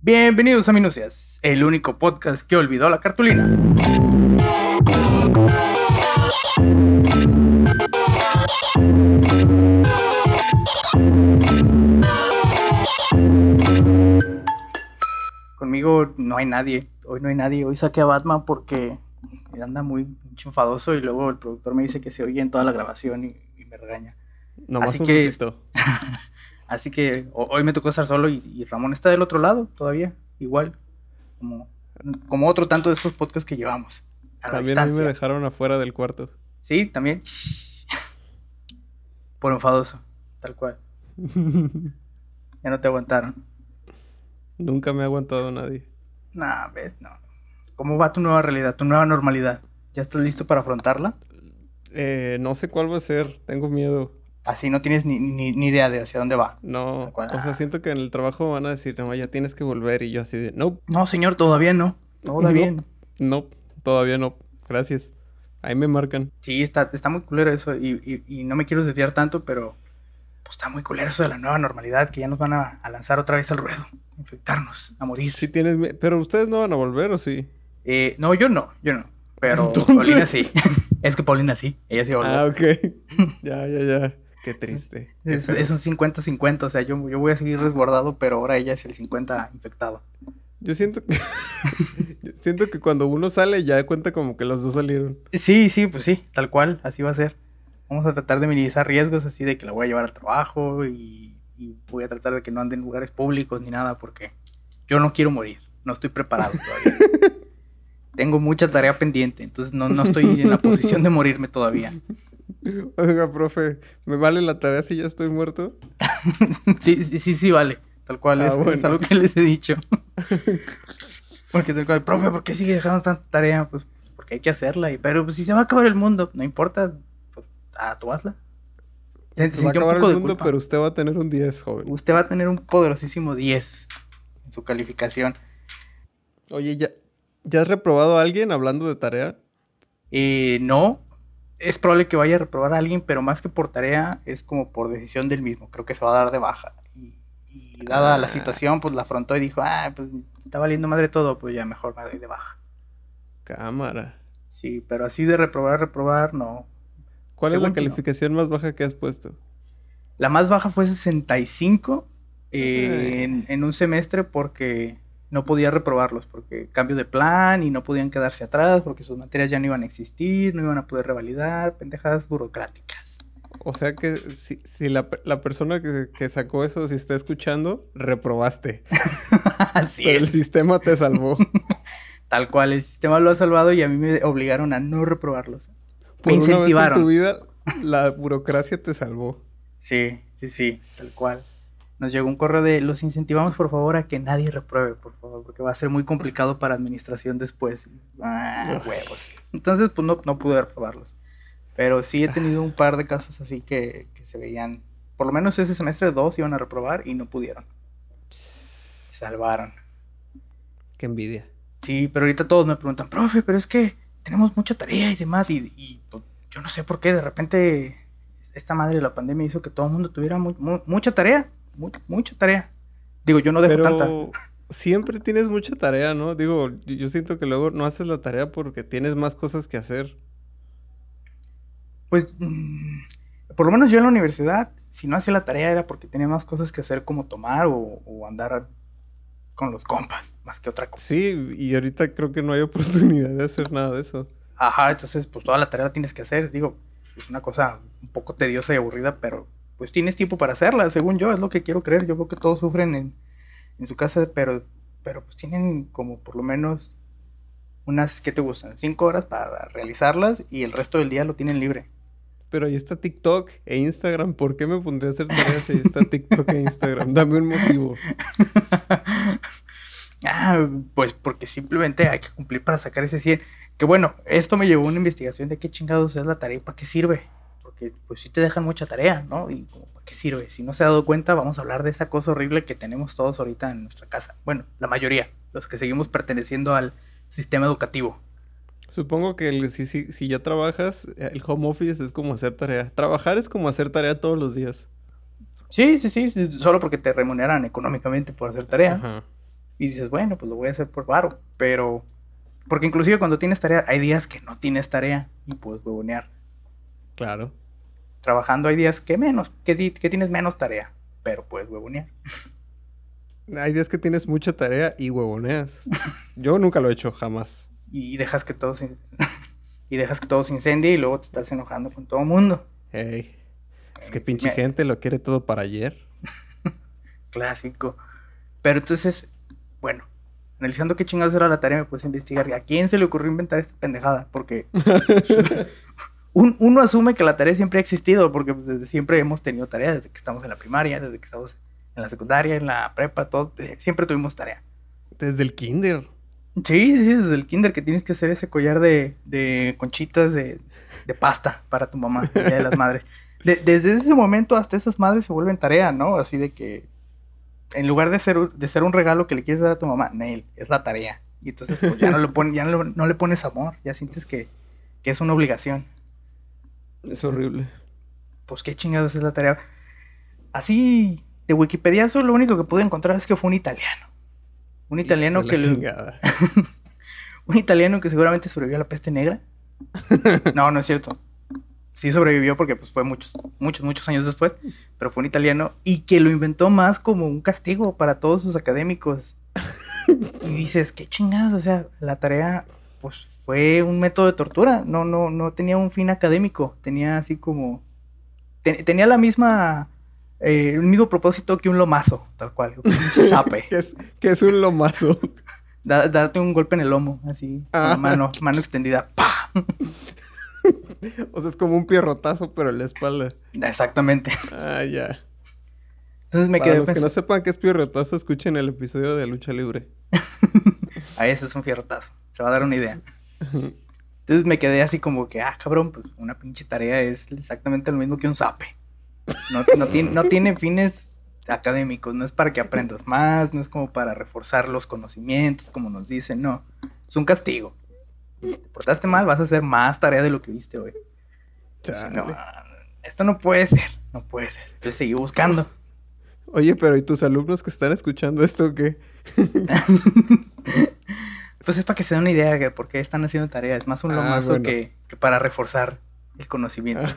Bienvenidos a Minucias, el único podcast que olvidó la cartulina. Conmigo no hay nadie, hoy no hay nadie, hoy saqué a Batman porque anda muy enfadoso y luego el productor me dice que se oye en toda la grabación y, y me regaña. Nomás Así un que- ratito. Así que ho- hoy me tocó estar solo y, y Ramón está del otro lado todavía, igual, como, como otro tanto de estos podcasts que llevamos. A la También a mí me dejaron afuera del cuarto. Sí, también. Por enfadoso, tal cual. Ya no te aguantaron. Nunca me ha aguantado nadie. Nah, ves, no. ¿Cómo va tu nueva realidad, tu nueva normalidad? ¿Ya estás listo para afrontarla? Eh, no sé cuál va a ser. Tengo miedo. Así no tienes ni, ni, ni idea de hacia dónde va. No. O sea, siento que en el trabajo van a decir, no, ya tienes que volver. Y yo así de, no, No, señor, todavía no. Todavía no. no, todavía no. Gracias. Ahí me marcan. Sí, está, está muy culero eso y, y- y no me quiero desviar tanto, pero pues está muy culero eso de la nueva normalidad, que ya nos van a, a lanzar otra vez al ruedo, a infectarnos, a morir. Sí tienes Pero ustedes no van a volver, ¿o sí? Eh, no, yo no, yo no, pero Entonces- Paulina sí. es que Paulina sí, ella sí a Ah, ok. ya, ya, ya. Qué triste. Es un 50-50, o sea, yo, yo voy a seguir resguardado, pero ahora ella es el 50 infectado. Yo siento que... yo siento que cuando uno sale ya cuenta como que los dos salieron. Sí, sí, pues sí, tal cual, así va a ser. Vamos a tratar de minimizar riesgos así de que la voy a llevar al trabajo y, y voy a tratar de que no ande en lugares públicos ni nada porque yo no quiero morir, no estoy preparado todavía. Tengo mucha tarea pendiente, entonces no, no estoy en la posición de morirme todavía. Oiga, profe, ¿me vale la tarea si ya estoy muerto? Sí, sí, sí, sí, vale, tal cual Ah, es, es bueno. algo que les he dicho. Porque tal cual, profe, ¿por qué sigue dejando tanta tarea? Pues porque hay que hacerla, y, pero pues si se va a acabar el mundo, no importa, pues ah, tú hazla. Se, Se va a acabar el mundo, culpa. pero usted va a tener un 10, joven. Usted va a tener un poderosísimo 10 en su calificación. Oye, ¿ya, ¿ya has reprobado a alguien hablando de tarea? Eh, no, es probable que vaya a reprobar a alguien, pero más que por tarea, es como por decisión del mismo. Creo que se va a dar de baja. Y, y dada la Ah. situación, pues la afrontó y dijo, ah, pues está valiendo madre todo, pues ya mejor me doy de baja. Cámara. Sí, pero así de reprobar reprobar, no. ¿Cuál es la no. calificación más baja que has puesto? La más baja fue 65 eh, en un semestre porque no podía reprobarlos, porque cambio de plan y no podían quedarse atrás, porque sus materias ya no iban a existir, no iban a poder revalidar, pendejadas burocráticas. O sea que si, si la, la persona que, que sacó eso, si está escuchando, reprobaste. Así pero el es. sistema te salvó. Tal cual, el sistema lo ha salvado y a mí me obligaron a no reprobarlos. Por Me una vez en incentivaron. tu vida, la burocracia te salvó. Sí, sí, sí, tal cual. Nos llegó un correo de los incentivamos por favor a que nadie repruebe, por favor, porque va a ser muy complicado para administración después. Ah, huevos. Entonces, pues no, no pude reprobarlos. Pero sí he tenido un par de casos así que, que se veían, por lo menos ese semestre dos iban a reprobar y no pudieron. Se salvaron. Qué envidia. Sí, pero ahorita todos me preguntan, profe, pero es que tenemos mucha tarea y demás, y, y, pues, yo no sé por qué de repente esta madre de la pandemia hizo que todo el mundo tuviera mu- mu- mucha tarea, mu- mucha tarea. Digo, yo no dejo tanta. Siempre tienes mucha tarea, ¿no? Digo, yo yo siento que luego no haces la tarea porque tienes más cosas que hacer. Pues, mm, por lo menos yo en la universidad, si no hacía la tarea era porque tenía más cosas que hacer como tomar o, o andar con los compas, más que otra cosa. Sí, y ahorita creo que no hay oportunidad de hacer nada de eso. Ajá, entonces pues toda la tarea la tienes que hacer, digo, es una cosa un poco tediosa y aburrida, pero pues tienes tiempo para hacerla, según yo, es lo que quiero creer, yo creo que todos sufren en, en su casa, pero, pero pues tienen como por lo menos unas, ¿qué te gustan? Cinco horas para realizarlas y el resto del día lo tienen libre. Pero ahí está TikTok e Instagram. ¿Por qué me pondría a hacer tareas si ahí está TikTok e Instagram? Dame un motivo. Ah, pues porque simplemente hay que cumplir para sacar ese 100. Que bueno, esto me llevó a una investigación de qué chingados es la tarea y para qué sirve. Porque pues sí te dejan mucha tarea, ¿no? Y como para qué sirve. Si no se ha dado cuenta, vamos a hablar de esa cosa horrible que tenemos todos ahorita en nuestra casa. Bueno, la mayoría, los que seguimos perteneciendo al sistema educativo. Supongo que el- si, si, si ya trabajas, el home office es como hacer tarea. Trabajar es como hacer tarea todos los días. Sí, sí, sí, solo porque te remuneran económicamente por hacer tarea. Ajá. Y dices, bueno, pues lo voy a hacer por varo. Pero, porque inclusive cuando tienes tarea, hay días que no tienes tarea y puedes huevonear. Claro. Trabajando hay días que menos, que, que tienes menos tarea, pero puedes huevonear. Hay días que tienes mucha tarea y huevoneas. Yo nunca lo he hecho, jamás. Y dejas que todo se, y dejas que todo se incendie y luego te estás enojando con todo el mundo. Ey. Es que pinche gente lo quiere todo para ayer. Clásico. Pero entonces, bueno, analizando qué chingados era la tarea, me puse a investigar a quién se le ocurrió inventar esta pendejada. Porque uno asume que la tarea siempre ha existido, porque pues, desde siempre hemos tenido tarea, desde que estamos en la primaria, desde que estamos en la secundaria, en la prepa, todo, eh, siempre tuvimos tarea. Desde el kinder. Sí, sí, desde el kinder que tienes que hacer ese collar de, de conchitas de, de, pasta para tu mamá, el Día de las Madres. desde ese momento hasta esas madres se vuelven tarea, ¿no? Así de que en lugar de ser, de ser un regalo que le quieres dar a tu mamá, Neil, es la tarea. Y entonces pues, ya, no, le pon, ya no, le pones amor, ya sientes que, que, es una obligación. Es horrible. Pues qué chingados es la tarea. Así, de Wikipedia, lo único que pude encontrar es que fue un italiano. Un italiano que un italiano que seguramente sobrevivió a la peste negra. No, no es cierto. Sí sobrevivió porque pues, fue muchos, muchos, muchos años después, pero fue un italiano y que lo inventó más como un castigo para todos sus académicos. Y dices, qué chingados, o sea, la tarea pues fue un método de tortura, no, no, no tenía un fin académico, tenía así como, tenía la misma eh, el mismo propósito que un lomazo, tal cual. Un sape. ¿Qué, es, es un lomazo? date un golpe en el lomo, así, con la ah. mano, mano extendida. ¡Pah! o sea, es como un pierrotazo, pero en la espalda. Exactamente. Ah, ya. Entonces me Para quedé los que no sepan qué es pierrotazo, escuchen el episodio de Lucha Libre. ah, eso es un pierrotazo. Se va a dar una idea. Entonces me quedé así como que, ah, cabrón, pues una pinche tarea es exactamente lo mismo que un zape. No, tiene, no tiene fines académicos, no es para que aprendas más, no es como para reforzar los conocimientos, como nos dicen, no. Es un castigo. te portaste mal, vas a hacer más tarea de lo que viste hoy. esto no puede ser, no puede ser. Entonces seguí buscando. Oye, pero ¿y tus alumnos que están escuchando esto qué? pues es para que se den una idea de por qué están haciendo tarea. Es más un ah, lomazo que, para reforzar el conocimiento. Ah,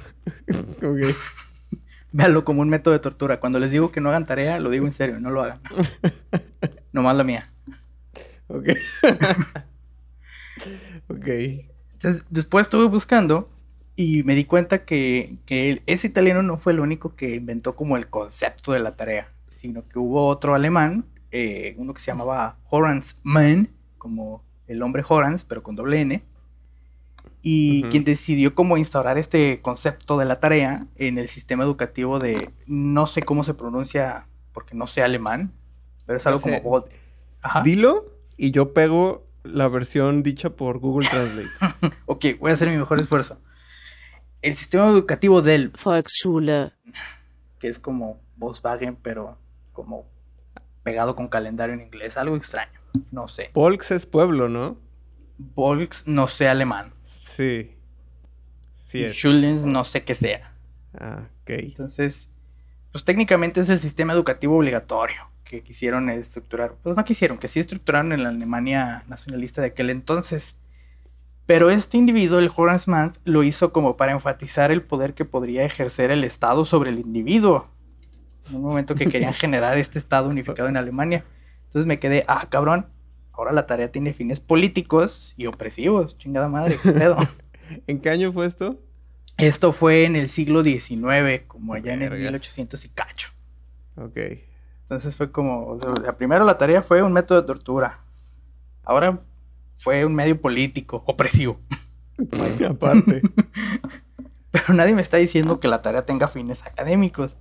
ok. Véanlo como un método de tortura. Cuando les digo que no hagan tarea, lo digo en serio, no lo hagan. Nomás la mía. Ok. ok. Entonces, después estuve buscando y me di cuenta que, ese italiano no fue el único que inventó como el concepto de la tarea, sino que hubo otro alemán, eh, uno que se llamaba Horace Mann, como el hombre Horace, pero con doble N, y quien decidió cómo instaurar este concepto de la tarea en el sistema educativo de, no sé cómo se pronuncia porque no sé alemán, pero es algo como... Dilo y yo pego la versión dicha por Google Translate. ok, voy a hacer mi mejor esfuerzo. El sistema educativo del Volksschule, que es como Volkswagen, pero como pegado con calendario en inglés, algo extraño, no sé. Volks es pueblo, ¿no? Volks no sé alemán. Sí. Sí. Y no sé qué sea. Ah, ok. Entonces, pues técnicamente es el sistema educativo obligatorio que quisieron estructurar. Pues no quisieron, que sí estructuraron en la Alemania nacionalista de aquel entonces. Pero este individuo, el Horace Mann, lo hizo como para enfatizar el poder que podría ejercer el Estado sobre el individuo. En un momento que querían generar este Estado unificado en Alemania. Entonces me quedé, ah, cabrón, Ahora la tarea tiene fines políticos y opresivos. Chingada madre, qué pedo. ¿En qué año fue esto? Esto fue en el siglo XIX, como allá en el 1800 y cacho. Ok. Entonces fue como, o primero la tarea fue un método de tortura. Ahora fue un medio político, opresivo. Aparte. Pero nadie me está diciendo que la tarea tenga fines académicos.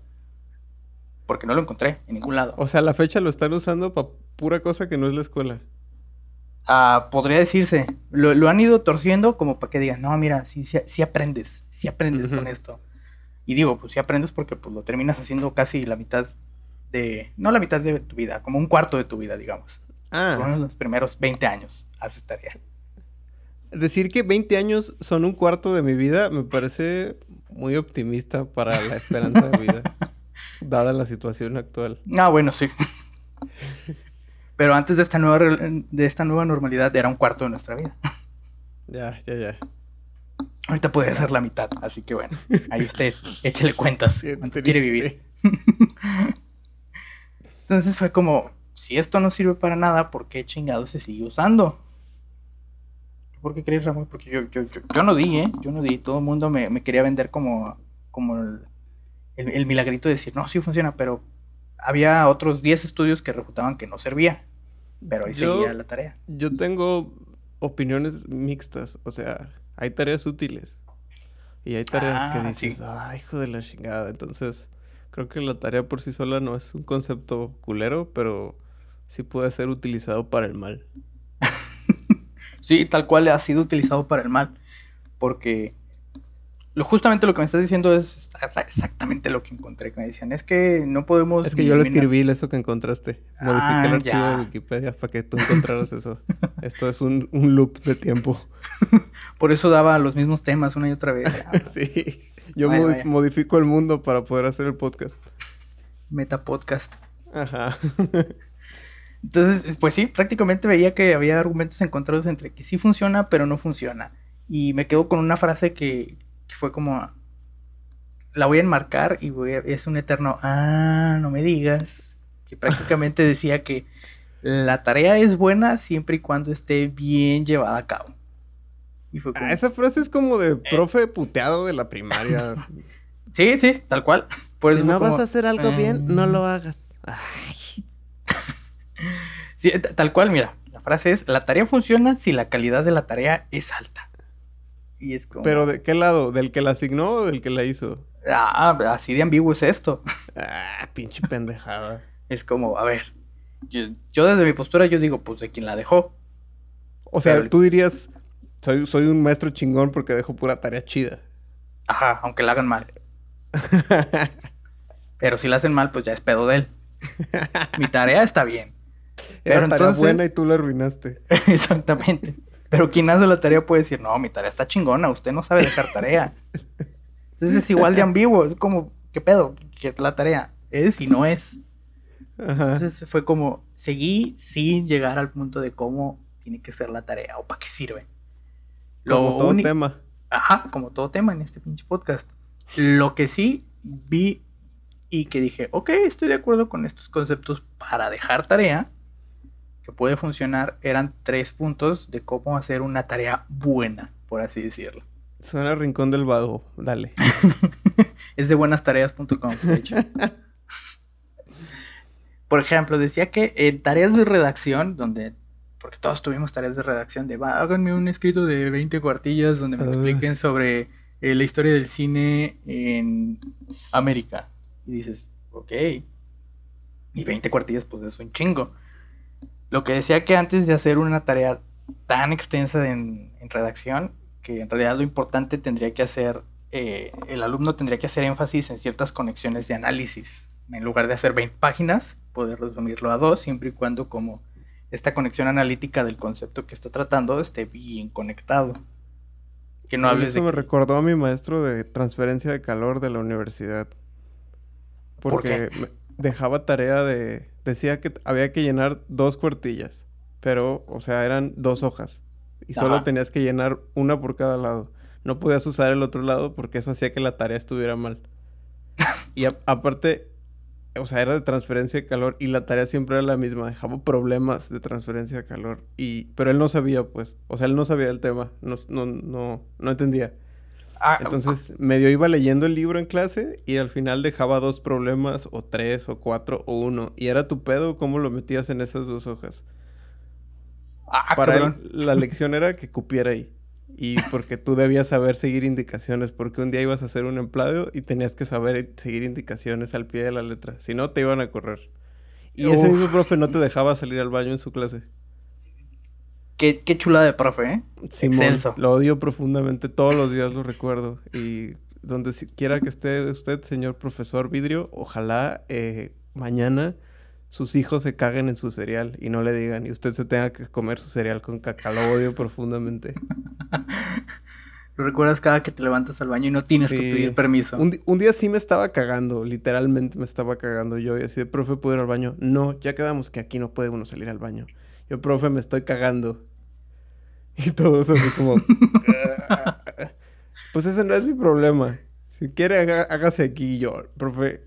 Porque no lo encontré en ningún lado. O sea, la fecha lo están usando para pura cosa que no es la escuela. Ah, podría decirse. Lo, han ido torciendo como para que digan, no, mira, sí, sí, aprendes, sí aprendes con esto. Y digo, pues sí aprendes porque pues lo terminas haciendo casi la mitad de, no la mitad de tu vida, como un cuarto de tu vida, digamos. Ah. los primeros 20 años haces tarea. Decir que 20 años son un cuarto de mi vida me parece muy optimista para la esperanza de vida, dada la situación actual. Ah, bueno, sí. Pero antes de esta nueva, de esta nueva normalidad era un cuarto de nuestra vida. Ya, ya, ya. Ahorita podría ser la mitad, así que bueno, ahí usted échele cuentas. cuánto quiere vivir. Entonces fue como, si esto no sirve para nada, ¿por qué chingado se sigue usando? ¿Por qué crees, Ramón? Porque yo, yo, yo, no di, ¿eh? Yo no di. Todo el mundo me, quería vender como, como el, el, milagrito de decir, no, sí funciona, pero había otros 10 estudios que refutaban que no servía. Pero ahí seguía la tarea. Yo tengo opiniones mixtas. O sea, hay tareas útiles. Y hay tareas que ah, dices, ay, hijo de la chingada. Entonces, creo que la tarea por sí sola no es un concepto culero, pero sí puede ser utilizado para el mal. sí, tal cual ha sido utilizado para el mal. Porque lo, justamente lo que me estás diciendo es exactamente lo que encontré. Que me decían, es que no podemos. Es que yo lo escribí, eso que encontraste. Modifiqué el ah, archivo de Wikipedia para que tú encontraras eso. Esto es un, loop de tiempo. Por eso daba los mismos temas una y otra vez. sí, yo modifico el mundo para poder hacer el podcast. Meta podcast. Ajá. Entonces, pues sí, prácticamente veía que había argumentos encontrados entre que sí funciona, pero no funciona. Y me quedo con una frase que, fue como, la voy a enmarcar y voy es un eterno, ah, no me digas, que prácticamente decía que la tarea es buena siempre y cuando esté bien llevada a cabo. Y fue ah, esa frase es como de eh. profe puteado de la primaria. sí, sí, tal cual. si no vas a hacer algo bien, no lo ah". hagas. sí, tal cual, mira, la frase es, la tarea funciona si la calidad de la tarea es alta. ¿Pero de qué lado? ¿Del que la asignó o del que la hizo? Ah, así de ambiguo es esto. Ah, pinche pendejada. es como, a ver, yo, desde mi postura yo digo, pues de quien la dejó. O sea, tú dirías, soy, soy un maestro chingón porque dejo pura tarea chida. Ajá, aunque la hagan mal. Pero si la hacen mal, pues ya es pedo de él. Mi tarea está bien. Era Pero tarea buena y tú la arruinaste. Exactamente. Pero quien hace la tarea puede decir, no, mi tarea está chingona, usted no sabe dejar tarea. Entonces es igual de ambiguo, es como, ¿qué pedo? ¿Qué la tarea? ¿Es y no es? Entonces fue como, seguí sin llegar al punto de cómo tiene que ser la tarea o para qué sirve. como todo tema. Ajá, como todo tema en este pinche podcast. Lo que sí vi y que dije, ok, estoy de acuerdo con estos conceptos para dejar tarea puede funcionar eran tres puntos de cómo hacer una tarea buena, por así decirlo. Suena Rincón del Vago, dale. es de buenastareas.com, de hecho. por ejemplo, decía que en tareas de redacción, donde, porque todos tuvimos tareas de redacción, de va, háganme un escrito de 20 cuartillas donde me expliquen sobre eh, la historia del cine en América. Y dices, ok. Y 20 cuartillas, pues es un chingo. Lo que decía que antes de hacer una tarea tan extensa en, redacción, que en realidad lo importante tendría que hacer, eh, el alumno tendría que hacer énfasis en ciertas conexiones de análisis. En lugar de hacer 20 páginas, poder resumirlo a dos, siempre y cuando como esta conexión analítica del concepto que está tratando esté bien conectado. Que no hables Eso me recordó a mi maestro de transferencia de calor de la universidad. Porque dejaba tarea de decía que había que llenar dos cuartillas, pero, o sea, eran dos hojas. Y solo tenías que llenar una por cada lado. No podías usar el otro lado porque eso hacía que la tarea estuviera mal. y aparte, o sea, era de transferencia de calor y la tarea siempre era la misma. Dejaba problemas de transferencia de calor. Y, pero él no sabía, pues. O sea, él no sabía el tema. No, no, no, no entendía. Ah, Entonces, medio iba leyendo el libro en clase y al final dejaba dos problemas, o tres, o cuatro, o uno. Y era tu pedo cómo lo metías en esas dos hojas. Ah, Para él, la lección era que cupiera ahí. Y porque tú debías saber seguir indicaciones, porque un día ibas a hacer un empleado y tenías que saber seguir indicaciones al pie de la letra. Si no, te iban a correr. Y ese mismo profe no te dejaba salir al baño en su clase. Qué, qué chula de profe, ¿eh? Simón, lo odio profundamente, todos los días lo recuerdo. Y donde quiera que esté usted, señor profesor Vidrio, ojalá eh, mañana sus hijos se caguen en su cereal y no le digan, y usted se tenga que comer su cereal con caca. Lo odio profundamente. Lo recuerdas cada que te levantas al baño y no tienes que pedir permiso. Un, día sí me estaba cagando, literalmente me estaba cagando yo. Y así, profe, ¿puedo ir al baño? No, ya quedamos que aquí no puede uno salir al baño. Yo, profe, me estoy cagando. Y todos así como... pues ese no es mi problema. Si quiere, hágase aquí yo. Profe,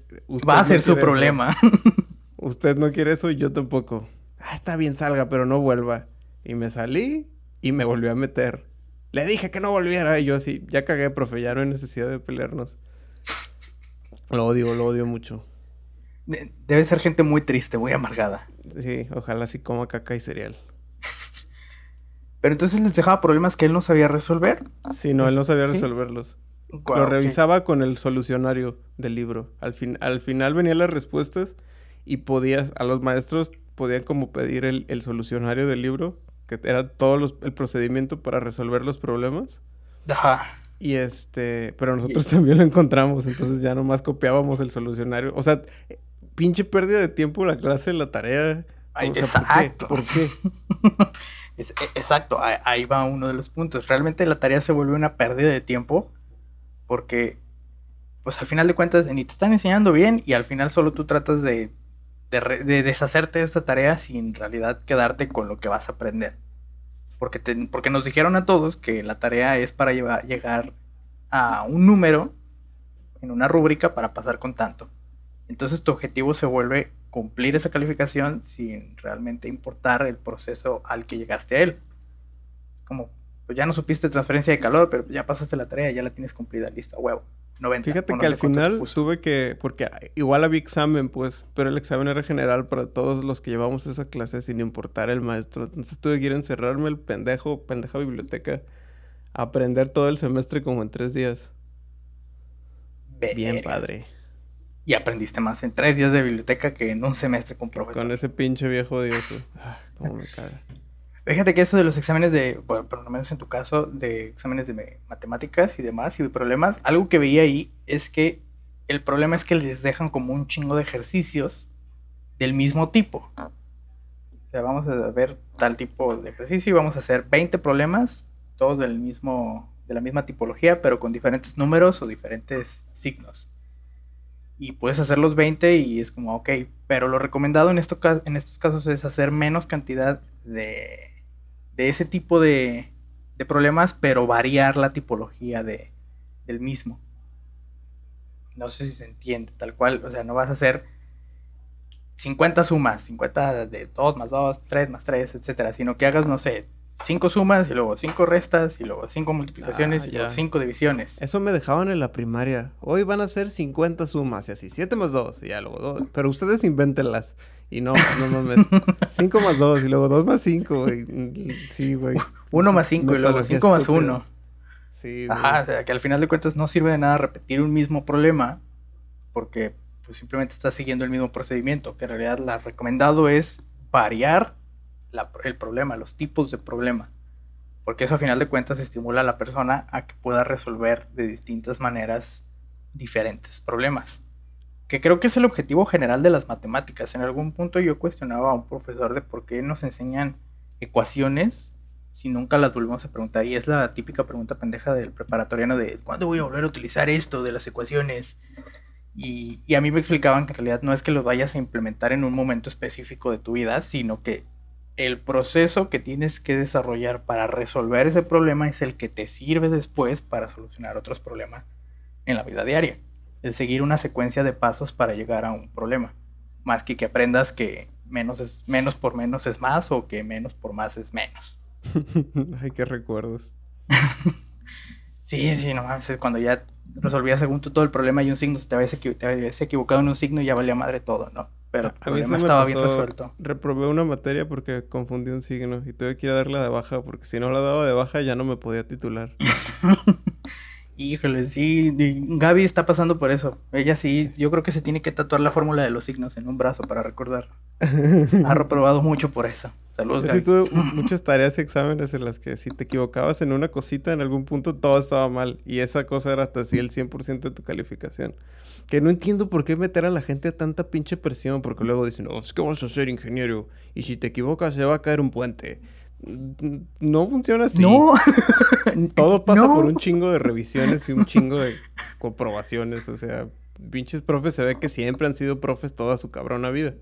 Va a ser su problema. usted no quiere eso y yo tampoco. Ah, está bien, salga, pero no vuelva. Y me salí y me volvió a meter. Le dije que no volviera. Y yo así, ya cagué, profe, ya no hay necesidad de pelearnos. Lo odio, lo odio mucho. Debe ser gente muy triste, muy amargada. Sí, ojalá sí coma caca y cereal. Pero entonces les dejaba problemas que él no sabía resolver. Sí, no, él no sabía resolverlos. Lo revisaba con el solucionario del libro. Al, fin, al final venían las respuestas y podías, a los maestros podían como pedir el, el solucionario del libro que era todo el procedimiento para resolver los problemas. Ajá. Y este, pero nosotros también lo encontramos, entonces ya nomás copiábamos el solucionario. O sea, pinche pérdida de tiempo la clase, la tarea. exacto. ¿Por qué? E, exacto, ahí va uno de los puntos. Realmente la tarea se vuelve una pérdida de tiempo porque, pues al final de cuentas, ni te están enseñando bien y al final solo tú tratas de de, deshacerte de esta tarea sin en realidad quedarte con lo que vas a aprender. Porque, porque nos dijeron a todos que la tarea es para llegar a un número en una rúbrica para pasar con tanto. Entonces tu objetivo se vuelve cumplir esa calificación sin realmente importar el proceso al que llegaste a él. como, pues ya no supiste transferencia de calor, pero ya pasaste la tarea, ya la tienes cumplida, listo, huevo. Fíjate que al final tuve que, porque igual había examen, pues, pero el examen era general para todos los que llevamos esa clase sin importar el maestro. Entonces tuve que ir a encerrarme el pendejo, pendeja biblioteca, a aprender todo el semestre como en tres días. Bien padre. Y aprendiste más en tres días de biblioteca que en un semestre con profesor. Con ese pinche viejo dios. Ah, cómo me caga. Fíjate que eso de los exámenes de, bueno, por lo menos en tu caso, de exámenes de matemáticas y demás y de problemas, algo que veía ahí es que el problema es que les dejan como un chingo de ejercicios del mismo tipo. O sea, vamos a ver tal tipo de ejercicio y vamos a hacer 20 problemas, todos del mismo, de la misma tipología, pero con diferentes números o diferentes signos. Y puedes hacer los 20 y es como, ok, pero lo recomendado en, esto, en estos casos es hacer menos cantidad de de ese tipo de, de problemas, pero variar la tipología de, del mismo. No sé si se entiende, tal cual, o sea, no vas a hacer 50 sumas, 50 de 2 más 2, 3 más 3, etcétera, sino que hagas, no sé, 5 sumas y luego 5 restas y luego 5 multiplicaciones ah, y luego 5 divisiones. Eso me dejaban en la primaria. Hoy van a ser 50 sumas y así, 7 más 2 y ya luego 2. Pero ustedes invéntenlas. Y no, no mames. 5 más 2 y luego 2 más 5, güey. Sí, güey. 1 más 5 y luego 5 más 1. Sí, Ajá, o sea, que al final de cuentas no sirve de nada repetir un mismo problema porque pues simplemente estás siguiendo el mismo procedimiento, que en realidad lo recomendado es variar el problema, los tipos de problema, porque eso a final de cuentas estimula a la persona a que pueda resolver de distintas maneras diferentes problemas que creo que es el objetivo general de las matemáticas. En algún punto yo cuestionaba a un profesor de por qué nos enseñan ecuaciones si nunca las volvemos a preguntar. Y es la típica pregunta pendeja del preparatoriano de ¿cuándo voy a volver a utilizar esto de las ecuaciones? Y, y, a mí me explicaban que en realidad no es que lo vayas a implementar en un momento específico de tu vida, sino que el proceso que tienes que desarrollar para resolver ese problema es el que te sirve después para solucionar otros problemas en la vida diaria el seguir una secuencia de pasos para llegar a un problema. Más que que aprendas que menos, es, menos por menos es más o que menos por más es menos. Ay, qué recuerdos. sí, sí, no mames, cuando ya resolvías según tú todo el problema y un signo, te habías, te habías equivocado en un signo y ya valía madre todo, ¿no? Pero el problema estaba bien resuelto. Reprobé una materia porque confundí un signo y tuve que ir a darla de baja porque si no la daba de baja ya no me podía titular. Híjole, sí, Gaby está pasando por eso. Ella sí, yo creo que se tiene que tatuar la fórmula de los signos en un brazo para recordar. ha reprobado mucho por eso. Saludos. Yo sí tuve muchas tareas y exámenes en las que si te equivocabas en una cosita, en algún punto todo estaba mal. Y esa cosa era hasta así el 100% de tu calificación. Que no entiendo por qué meter a la gente a tanta pinche presión, porque luego dicen, oh, es que vas a ser ingeniero y si te equivocas se va a caer un puente. No funciona así. No. Todo pasa por un chingo de revisiones y un chingo de comprobaciones. O sea, pinches profes se ve que siempre han sido profes toda su cabrona vida.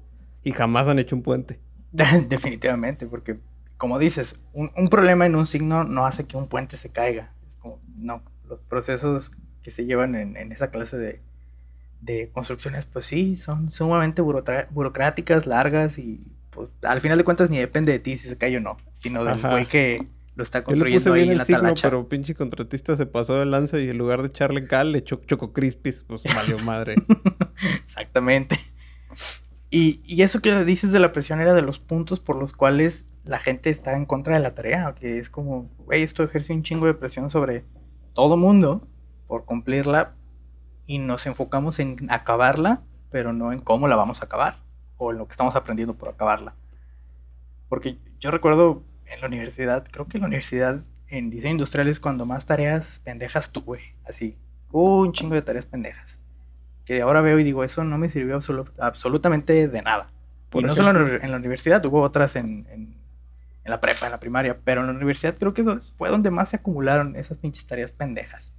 Y jamás han hecho un puente. Definitivamente, porque como dices, un, problema en un signo no hace que un puente se caiga. Es como, no, los procesos que se llevan en, esa clase de, de, construcciones, pues sí, son sumamente burocráticas, largas y pues, al final de cuentas ni depende de ti si se cae o no, sino del güey que lo está construyendo ahí en la signo, Pero pinche contratista se pasó de lanza y en lugar de echarle cal le echó choco crispis, pues valió madre. Exactamente. Y, y, eso que dices de la presión era de los puntos por los cuales la gente está en contra de la tarea, que es como, güey, esto ejerce un chingo de presión sobre todo mundo por cumplirla y nos enfocamos en acabarla, pero no en cómo la vamos a acabar o en lo que estamos aprendiendo por acabarla. Porque yo recuerdo en la universidad, creo que en la universidad en diseño industrial es cuando más tareas pendejas tuve, así, un chingo de tareas pendejas. Que ahora veo y digo, eso no me sirvió absolutamente de nada. y no solo en la universidad, hubo otras en, en, la prepa, en la primaria, pero en la universidad creo que fue donde más se acumularon esas pinches tareas pendejas.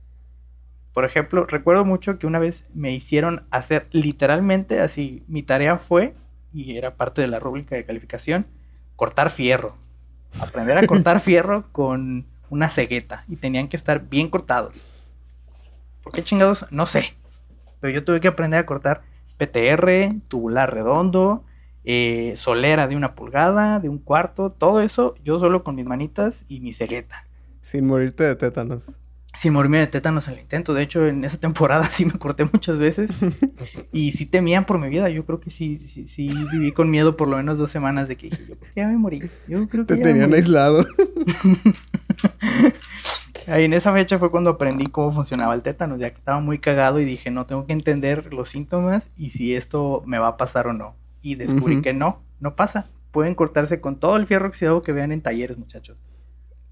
Por ejemplo, recuerdo mucho que una vez me hicieron hacer literalmente así, mi tarea fue y era parte de la rúbrica de calificación, cortar fierro. Aprender a cortar fierro con una cegueta y tenían que estar bien cortados. ¿Por qué chingados? No sé. Pero yo tuve que aprender a cortar PTR, tubular redondo, eh, solera de una pulgada, de un cuarto, todo eso yo solo con mis manitas y mi cegueta. Sin morirte de tétanos sin morirme de tétanos en el intento. De hecho, en esa temporada sí me corté muchas veces. y sí temían por mi vida. Yo creo que sí, sí, sí viví con miedo por lo menos dos semanas de que yo ya me morí. Yo creo que Te tenían aislado. Ahí en esa fecha fue cuando aprendí cómo funcionaba el tétanos, ya que estaba muy cagado y dije, no, tengo que entender los síntomas y si esto me va a pasar o no. Y descubrí que no, no pasa. Pueden cortarse con todo el fierro oxidado que vean en talleres, muchachos.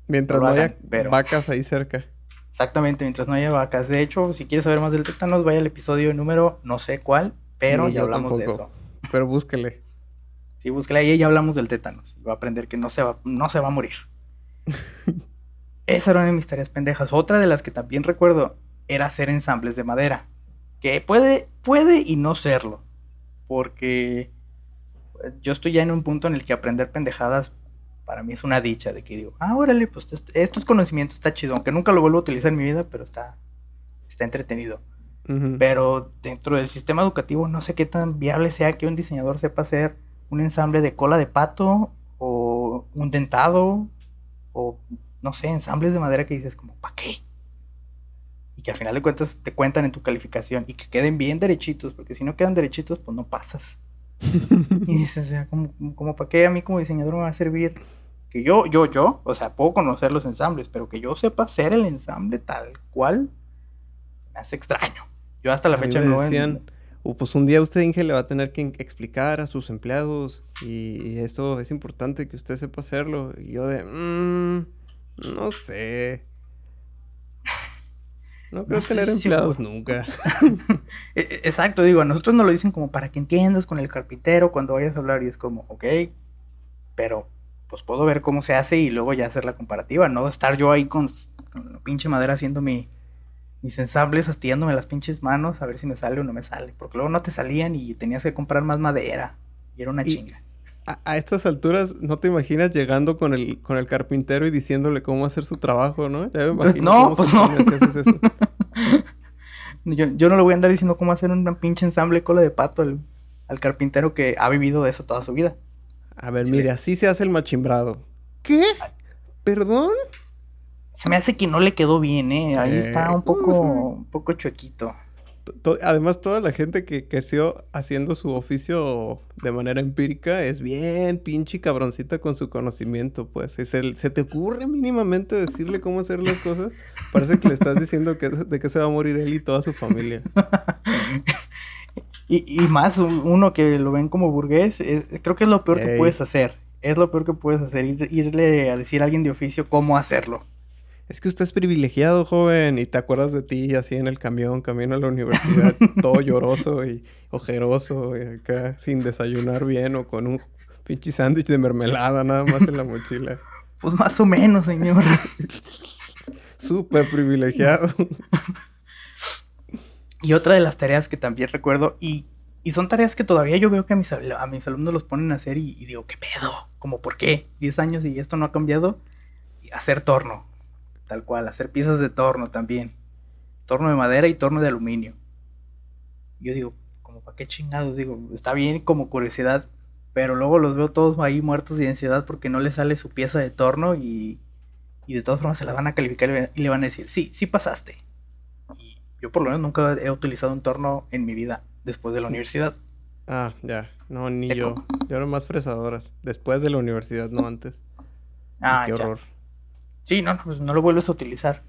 Mientras no, haya vacas ahí cerca. Exactamente, mientras no haya vacas. De hecho, si quieres saber más del tétanos, vaya al episodio número no sé cuál, pero ya hablamos de eso. Pero búsquele. sí, búsquele ahí ya hablamos del tétanos. Va a aprender que no se va, no se va a morir. Esa era una de mis tareas pendejas. Otra de las que también recuerdo era hacer ensambles de madera. Que puede, puede y no serlo. Porque yo estoy ya en un punto en el que aprender pendejadas para mí es una dicha de que digo, ah, órale, pues esto, es conocimiento está chido, aunque nunca lo vuelvo a utilizar en mi vida, pero está, está entretenido. Pero dentro del sistema educativo no sé qué tan viable sea que un diseñador sepa hacer un ensamble de cola de pato o un dentado o no sé, ensambles de madera que dices como, ¿para qué? Y que al final de cuentas te cuentan en tu calificación y que queden bien derechitos, porque si no quedan derechitos, pues no pasas. y dices, o sea, como, como para qué a mí como diseñador me va a servir que yo, yo, yo, o sea, puedo conocer los ensambles, pero que yo sepa hacer el ensamble tal cual, me hace extraño. Yo hasta la fecha no decían, uh, pues un día usted, Inge, le va a tener que explicar a sus empleados y, eso es importante que usted sepa hacerlo. Y yo de, mmm, no sé. No creo tener empleados nunca. E, e, exacto, digo, a nosotros nos lo dicen como para que entiendas con el carpintero cuando vayas a hablar y es como, ok, pero pues puedo ver cómo se hace y luego ya hacer la comparativa, no estar yo ahí con, la pinche madera haciendo mi, mis ensambles, astillándome las pinches manos a ver si me sale o no me sale, porque luego no te salían y tenías que comprar más madera y era una chinga. A, estas alturas no te imaginas llegando con el, con el carpintero y diciéndole cómo hacer su trabajo, ¿no? Pues no, pues no. yo, yo, no le voy a andar diciendo cómo hacer un pinche ensamble cola de pato al, al carpintero que ha vivido eso toda su vida. A ver, mire, así se hace el machimbrado. ¿Qué? ¿Perdón? Se me hace que no le quedó bien, ¿eh? Ahí está eh, un poco, un poco chuequito. Además, toda la gente que creció haciendo su oficio de manera empírica es bien pinche cabroncita con su conocimiento, pues. Si se, se, te ocurre mínimamente decirle cómo hacer las cosas, parece que le estás diciendo que, de qué se va a morir él y toda su familia. Y, más uno que lo ven como burgués, creo que es lo peor que puedes hacer. Es lo peor que puedes hacer, irle a decir a alguien de oficio cómo hacerlo. Es que usted es privilegiado, joven, y te acuerdas de ti así en el camión, camino a la universidad, todo lloroso y ojeroso, y acá sin desayunar bien o con un pinche sándwich de mermelada nada más en la mochila. Pues más o menos, señor. Súper privilegiado. Y otra de las tareas que también recuerdo, y, son tareas que todavía yo veo que a mis, a mis alumnos los ponen a hacer y, digo, ¿qué pedo? ¿Cómo por qué? ¿10 años y esto no ha cambiado? Y hacer torno, tal cual, hacer piezas de torno también. Torno de madera y torno de aluminio. Yo digo, como para qué chingados, digo, está bien como curiosidad, pero luego los veo todos ahí muertos de ansiedad porque no les sale su pieza de torno y y de todas formas se la van a calificar y le van a decir, sí, sí pasaste. Yo por lo menos nunca he utilizado un torno en mi vida después de la universidad. Ah, ya. No, ni yo. Yo era más fresadoras. Después de la universidad, no antes. Ah, qué horror. Sí, no, no, pues no lo vuelves a utilizar.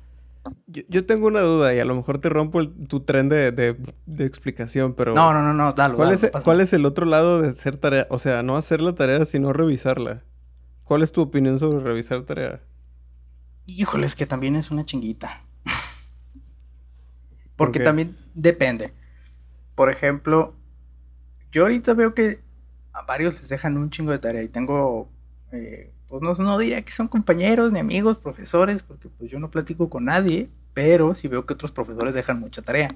Yo, tengo una duda y a lo mejor te rompo tu tren de, explicación, pero... No, no, no, no, dale. ¿Cuál, es, ¿Cuál es el otro lado de hacer tarea? O sea, no hacer la tarea, sino revisarla. ¿Cuál es tu opinión sobre revisar tarea? Híjole, es que también es una chinguita. Porque también depende. Por ejemplo, yo ahorita veo que a varios les dejan un chingo de tarea y tengo, eh, pues no, no diría que son compañeros ni amigos, profesores, porque pues yo no platico con nadie, pero sí veo que otros profesores dejan mucha tarea.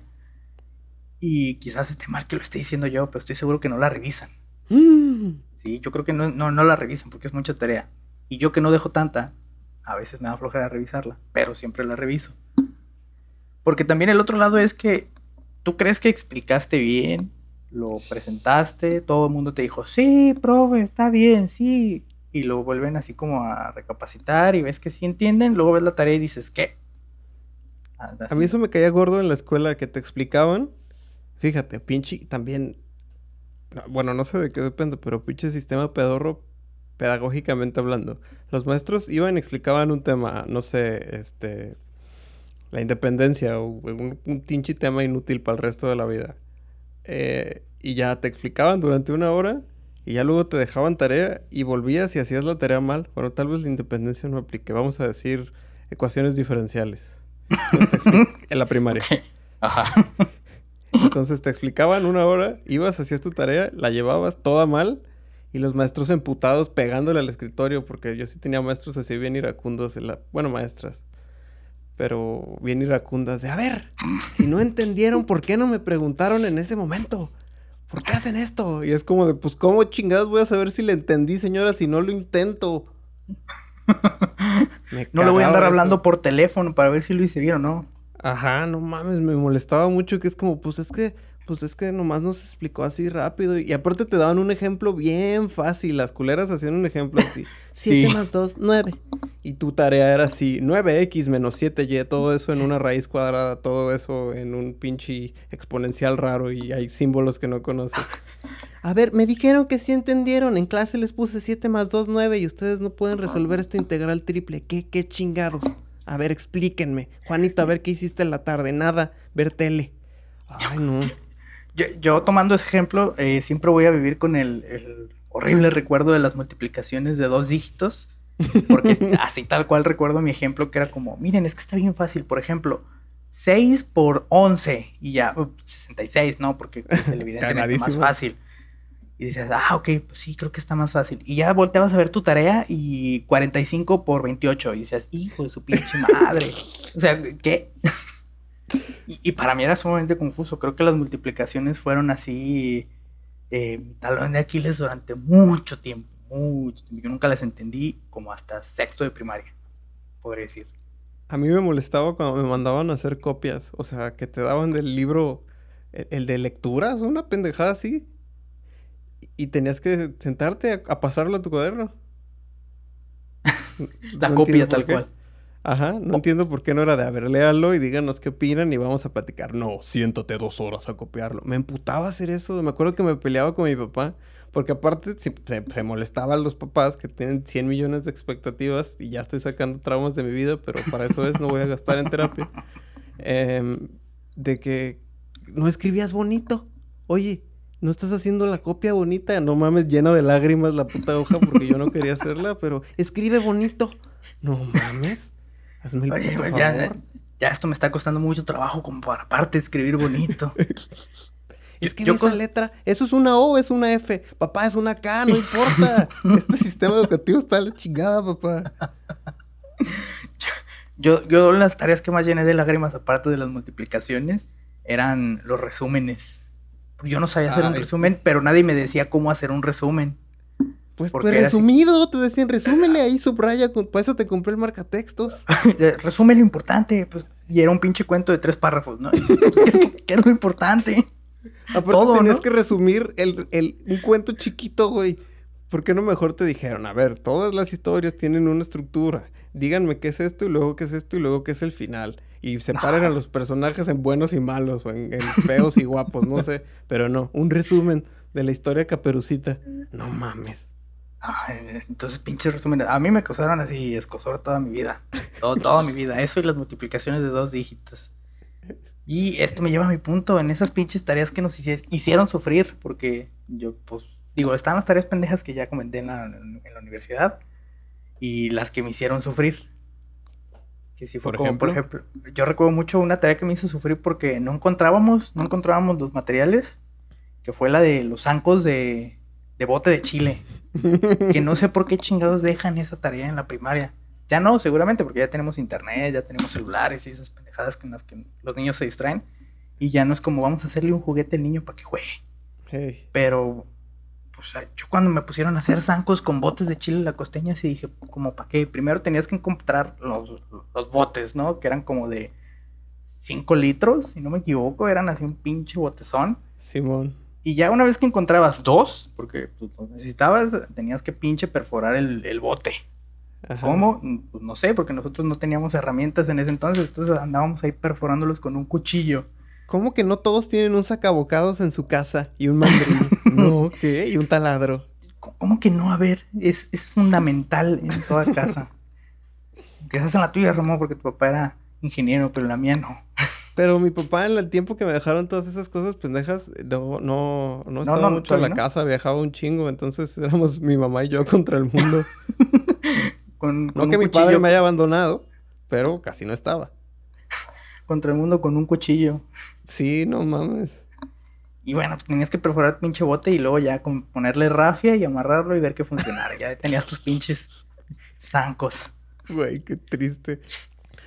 Y quizás esté mal que lo esté diciendo yo, pero estoy seguro que no la revisan. Mm. Sí, yo creo que no, no, no la revisan porque es mucha tarea. Y yo que no dejo tanta, a veces me da flojera revisarla, pero siempre la reviso. Porque también el otro lado es que tú crees que explicaste bien, lo presentaste, todo el mundo te dijo, sí, profe, está bien, sí. Y lo vuelven así como a recapacitar y ves que sí entienden, luego ves la tarea y dices, ¿qué? A mí eso me caía gordo en la escuela que te explicaban. Fíjate, pinche también. Bueno, no sé de qué depende, pero pinche sistema pedorro pedagógicamente hablando. Los maestros iban y explicaban un tema, no sé, este, la independencia un, un tema inútil para el resto de la vida. Eh, y ya te explicaban durante una hora y ya luego te dejaban tarea y volvías y hacías la tarea mal. Bueno, tal vez la independencia no aplique. Vamos a decir ecuaciones diferenciales. en la primaria. Ajá. Entonces te explicaban una hora, ibas, hacías tu tarea, la llevabas toda mal y los maestros emputados pegándole al escritorio, porque yo sí tenía maestros así bien iracundos, en la... bueno, maestras, pero bien iracundas de, a ver, si no entendieron, ¿por qué no me preguntaron en ese momento? ¿Por qué hacen esto? Y es como de, pues, ¿cómo chingados voy a saber si le entendí, señora, si no lo intento? no le voy a andar hablando por teléfono para ver si lo hice bien o no. Ajá, no mames, me molestaba mucho que es como, pues es que pues es que nomás nos explicó así rápido. Y aparte te daban un ejemplo bien fácil. Las culeras hacían un ejemplo así. 7 más 2, 9. Y tu tarea era así, 9x menos 7y, todo eso en una raíz cuadrada, todo eso en un pinche exponencial raro y hay símbolos que no conoces. A ver, me dijeron que sí entendieron. En clase les puse 7 más 2, 9 y ustedes no pueden resolver esta integral triple. ¿Qué, qué chingados? A ver, explíquenme. Juanito, a ver qué hiciste en la tarde. Nada, ver tele. Ay, no. Yo, tomando ese ejemplo, eh, siempre voy a vivir con el, horrible recuerdo de las multiplicaciones de dos dígitos. Porque así tal cual recuerdo mi ejemplo que era como, miren, es que está bien fácil. Por ejemplo, 6 por 11 y ya, 66, ¿no? Porque es el evidentemente más fácil. Y dices, ah, ok, pues sí, creo que está más fácil. Y ya volteabas a ver tu tarea y 45 por 28. Y dices, hijo de su pinche madre. o sea, ¿qué? Y, para mí era sumamente confuso. Creo que las multiplicaciones fueron así, eh, mi talón de Aquiles durante mucho tiempo. Mucho Yo nunca las entendí como hasta sexto de primaria, podría decir. A mí me molestaba cuando me mandaban a hacer copias. O sea, que te daban del libro, el, de lecturas, una pendejada así. Y tenías que sentarte a, pasarlo a tu cuaderno. La copia tal cual. Ajá, no entiendo por qué no era de, a ver, léalo y díganos qué opinan y vamos a platicar. No, siéntate dos horas a copiarlo. Me emputaba hacer eso. Me acuerdo que me peleaba con mi papá. Porque aparte se, se, molestaba a los papás que tienen 100 millones de expectativas y ya estoy sacando traumas de mi vida, pero para eso es, no voy a gastar en terapia. Em, de que no escribías bonito. Oye, no estás haciendo la copia bonita. No mames, lleno de lágrimas la puta hoja porque yo no quería hacerla, pero escribe bonito. No mames. Oye, ya, ya, esto me está costando mucho trabajo como para aparte escribir bonito. Es que en esa letra, eso es una O, es una F. Papá, es una K, no importa. este sistema educativo está la chingada, papá. Yo, yo las tareas que más llené de lágrimas, aparte de las multiplicaciones, eran los resúmenes. Yo no sabía hacer un resumen, pero nadie me decía cómo hacer un resumen. Pues, pues resumido, te decían, resúmele ahí, subraya, con, por eso te compré el marcatextos. Resume lo importante, pues, y era un pinche cuento de tres párrafos, ¿no? ¿Qué, es, lo importante? Aparte Todo, tenías que resumir el, el, un cuento chiquito, güey. ¿Por qué no mejor te dijeron, a ver, todas las historias tienen una estructura díganme qué es esto y luego qué es esto y luego qué es el final. Y separen a los personajes en buenos y malos o en, feos y guapos, no sé. Pero no, un resumen de la historia caperucita. No mames. Entonces, pinches resúmenes. A mí me causaron así escosor toda mi vida. Todo, toda mi vida. Eso y las multiplicaciones de dos dígitos. Y esto me lleva a mi punto en esas pinches tareas que nos hicieron sufrir. Porque yo, pues, digo, estaban las tareas pendejas que ya comenté en la universidad y las que me hicieron sufrir. Que sí fue por como, ejemplo? por ejemplo, yo recuerdo mucho una tarea que me hizo sufrir porque no encontrábamos, no encontrábamos los materiales, que fue la de los zancos de, de bote de chile. que no sé por qué chingados dejan esa tarea en la primaria. Ya no, seguramente, porque ya tenemos internet, ya tenemos celulares y esas pendejadas con las que los niños se distraen. Y ya no es como vamos a hacerle un juguete al niño para que juegue. Pero pues yo cuando me pusieron a hacer zancos con botes de chile la costeña, sí dije, como para qué? Primero tenías que encontrar los, botes, ¿no? Que eran como de 5 litros, si no me equivoco, eran así un pinche botezón. Simón. Y ya una vez que encontrabas dos, porque pues, necesitabas, tenías que pinche perforar el, bote. ¿Cómo? Pues no sé, porque nosotros no teníamos herramientas en ese entonces, entonces andábamos ahí perforándolos con un cuchillo. ¿Cómo que no todos tienen un sacabocados en su casa y un mandril? no, ¿qué? Y un taladro. ¿Cómo que no? A ver, es, fundamental en toda casa. Quizás en la tuya, Ramón, porque tu papá era ingeniero, pero en la mía no. Pero mi papá, en el tiempo que me dejaron todas esas cosas pendejas, no, no, no estaba mucho en la casa, viajaba un chingo, entonces éramos mi mamá y yo contra el mundo. no que mi padre me haya abandonado, pero casi no estaba contra el mundo con un cuchillo. Sí, no mames. Y bueno, pues tenías que perforar el pinche bote y luego ya ponerle rafia y amarrarlo y ver que funcionara. ya tenías tus pinches zancos. Güey, qué triste.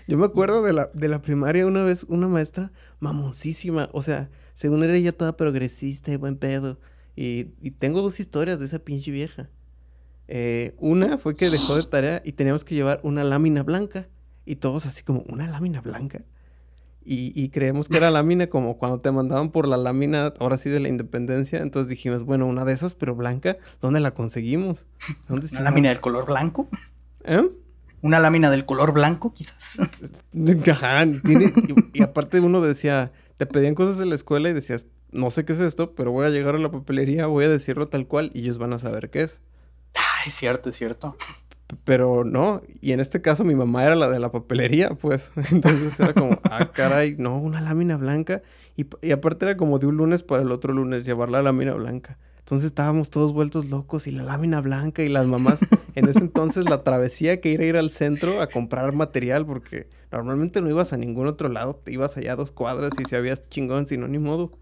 Yo me acuerdo de la, de la primaria una vez, una maestra mamoncísima. O sea, según era ella toda progresista y buen pedo. Y, y tengo dos historias de esa pinche vieja. Eh, una fue que dejó de tarea y teníamos que llevar una lámina blanca. Y todos así como, ¿una lámina blanca? Y, creemos que era lámina como cuando te mandaban por la lámina, ahora sí de la independencia. Entonces dijimos, bueno, una de esas, pero blanca, ¿dónde la conseguimos? ¿Una lámina del color blanco? ¿Eh? ¿Una lámina del color blanco, quizás? Ajá, y, aparte uno decía, te pedían cosas de la escuela y decías, no sé qué es esto, pero voy a llegar a la papelería, voy a decirlo tal cual y ellos van a saber qué es. Ah, es cierto, es cierto. Pero no, y en este caso mi mamá era la de la papelería, pues. Entonces era como, ah, caray, no, una lámina blanca. Y, y, aparte era como de un lunes para el otro lunes llevar la lámina blanca. Entonces estábamos todos vueltos locos y la lámina blanca y las mamás. en ese entonces la travesía que ir a ir al centro a comprar material, porque normalmente no ibas a ningún otro lado, te ibas allá a dos cuadras y si habías chingón, si no, ni modo.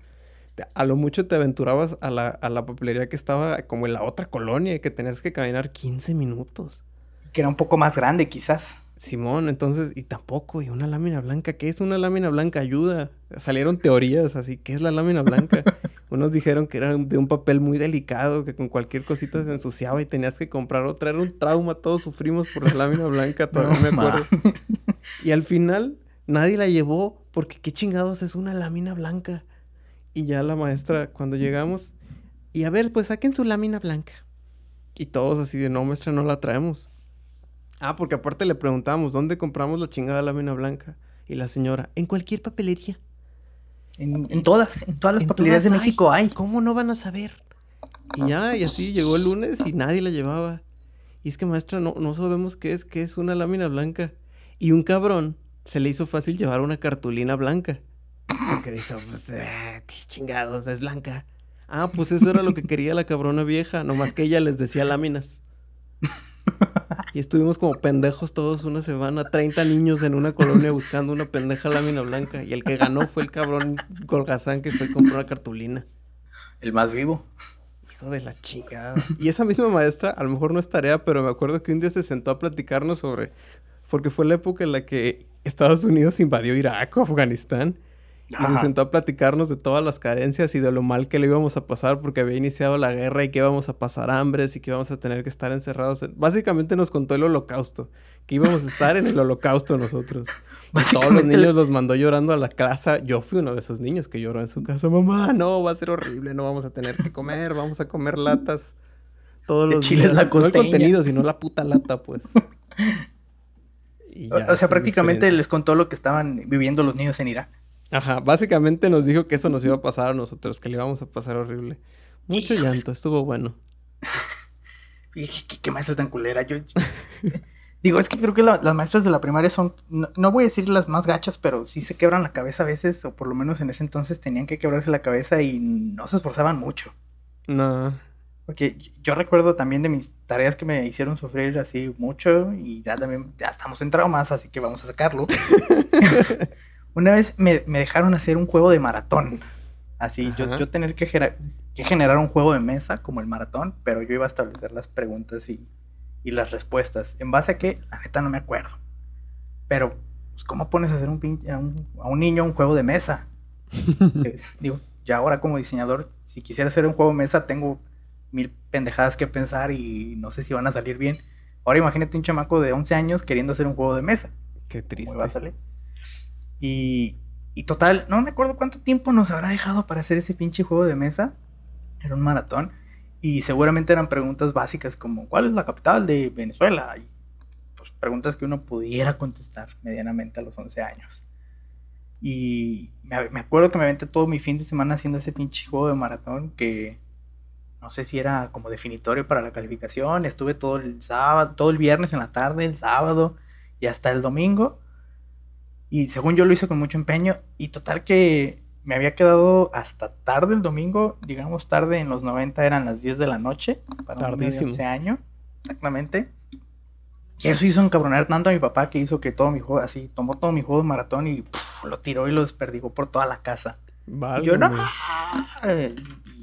A lo mucho te aventurabas a la, a la papelería que estaba como en la otra colonia y que tenías que caminar 15 minutos que era un poco más grande quizás. Simón, entonces, y tampoco, y una lámina blanca, ¿qué es una lámina blanca? Ayuda. Salieron teorías así, ¿qué es la lámina blanca? Unos dijeron que era de un papel muy delicado, que con cualquier cosita se ensuciaba y tenías que comprar otra. Era un trauma, todos sufrimos por la lámina blanca, todavía me acuerdo. Y al final, nadie la llevó, porque qué chingados es una lámina blanca. Y ya la maestra, cuando llegamos, y a ver, pues saquen su lámina blanca. Y todos así de, no, maestra, no la traemos. Ah, porque aparte le preguntamos, ¿dónde compramos la chingada lámina blanca? Y la señora, en cualquier papelería. En, todas, en todas las papelerías de México hay. ¿Cómo no van a saber? Y ya, y así llegó el lunes y nadie la llevaba. Y es que maestra, no, no sabemos qué es, qué es una lámina blanca. Y un cabrón se le hizo fácil llevar una cartulina blanca. Porque dijo, pues, eh, chingados, es blanca. Ah, pues eso era lo que quería la cabrona vieja, nomás que ella les decía láminas. Y estuvimos como pendejos todos una semana, 30 niños en una colonia buscando una pendeja lámina blanca. Y el que ganó fue el cabrón Golgazán que fue y compró una cartulina. El más vivo. Hijo de la chingada. Y esa misma maestra, a lo mejor no es tarea, pero me acuerdo que un día se sentó a platicarnos sobre. Porque fue la época en la que Estados Unidos invadió Irak o Afganistán. Y se sentó a platicarnos de todas las carencias y de lo mal que le íbamos a pasar porque había iniciado la guerra y que íbamos a pasar hambres y que íbamos a tener que estar encerrados. Básicamente nos contó el holocausto, que íbamos a estar en el holocausto nosotros. Y todos los niños los mandó llorando a la casa. Yo fui uno de esos niños que lloró en su casa. Mamá, no, va a ser horrible, no vamos a tener que comer, vamos a comer latas todos los días. La no el contenido, sino la puta lata, pues. o sea, prácticamente les contó lo que estaban viviendo los niños en Irak. Ajá, básicamente nos dijo que eso nos iba a pasar a nosotros, que le íbamos a pasar horrible. Mucho llanto, estuvo bueno. ¿Qué, qué, maestra tan culera. Yo, digo, es que creo que las maestras de la primaria son, no, voy a decir las más gachas, pero sí se quebran la cabeza a veces, o por lo menos en ese entonces tenían que quebrarse la cabeza y no se esforzaban mucho. No. Porque yo recuerdo también de mis tareas que me hicieron sufrir así mucho y ya también, ya estamos en traumas, así que vamos a sacarlo. Una vez me, dejaron hacer un juego de maratón. Así, yo, yo, tener que, que, generar un juego de mesa como el maratón, pero yo iba a establecer las preguntas y, las respuestas. ¿En base a qué? La neta no me acuerdo. Pero, pues, ¿cómo pones a hacer un, a, un, a un niño un juego de mesa? digo, ya ahora como diseñador, si quisiera hacer un juego de mesa, tengo mil pendejadas que pensar y no sé si van a salir bien. Ahora imagínate un chamaco de 11 años queriendo hacer un juego de mesa. Qué triste. ¿Cómo va a salir? Y, total, no me acuerdo cuánto tiempo nos habrá dejado para hacer ese pinche juego de mesa. Era un maratón. Y seguramente eran preguntas básicas como ¿cuál es la capital de Venezuela? Y pues preguntas que uno pudiera contestar medianamente a los 11 años. Y me, acuerdo que me aventé todo mi fin de semana haciendo ese pinche juego de maratón que no sé si era como definitorio para la calificación. Estuve todo el sábado, todo el viernes en la tarde, el sábado y hasta el domingo y según yo lo hice con mucho empeño. Y total que me había quedado hasta tarde el domingo. Digamos tarde en los 90 eran las 10 de la noche. Para Tardísimo. Un año. Exactamente. Y eso hizo encabronar tanto a mi papá que hizo que todo mi juego, así, tomó todo mi juego de maratón y lo tiró y lo desperdigó por toda la casa. Vale. Y yo no.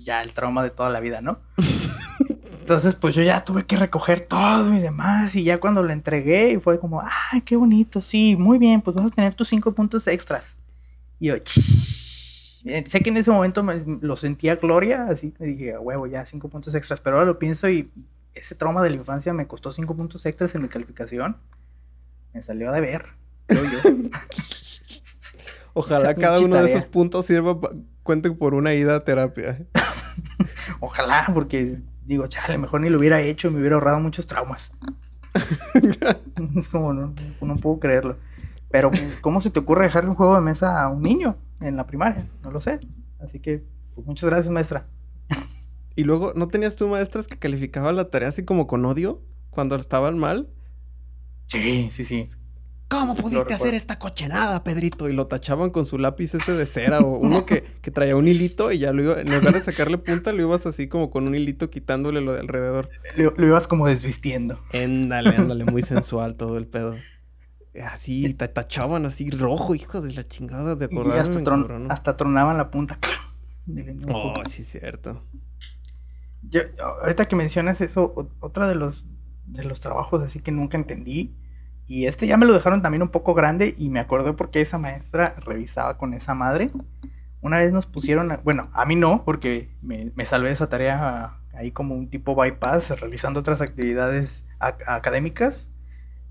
Ya el trauma de toda la vida, ¿no? Entonces, pues yo ya tuve que recoger todo y demás. Y ya cuando lo entregué, fue como, ay, qué bonito, sí, muy bien, pues vas a tener tus cinco puntos extras. Y yo, eh, sé que en ese momento me, lo sentía gloria, así que dije, huevo, ya cinco puntos extras. Pero ahora lo pienso y ese trauma de la infancia me costó cinco puntos extras en mi calificación. Me salió a deber, creo yo. Ojalá cada uno de esos puntos sirva, cuente por una ida a terapia. Ojalá, porque digo, chale, mejor ni lo hubiera hecho, me hubiera ahorrado muchos traumas. es como, no, no puedo creerlo. Pero, ¿cómo se te ocurre dejarle un juego de mesa a un niño en la primaria? No lo sé. Así que, pues, muchas gracias, maestra. y luego, ¿no tenías tú maestras que calificaban la tarea así como con odio cuando estaban mal? Sí, sí, sí. ¿Cómo pudiste hacer esta cochenada, Pedrito? Y lo tachaban con su lápiz ese de cera o uno que, traía un hilito y ya lo iba, en lugar de sacarle punta, lo ibas así como con un hilito quitándole lo de alrededor. Lo, ibas como desvistiendo. Ándale, ándale, muy sensual todo el pedo. Así, tachaban así rojo, hijo de la chingada de acordarme. Y hasta, tronaban la punta. Oh, sí, cierto. ahorita que mencionas eso, otra de los, de los trabajos así que nunca entendí y este ya me lo dejaron también un poco grande y me acordé porque esa maestra revisaba con esa madre. Una vez nos pusieron, bueno, a mí no, porque me, me salvé de esa tarea ahí como un tipo bypass, realizando otras actividades académicas.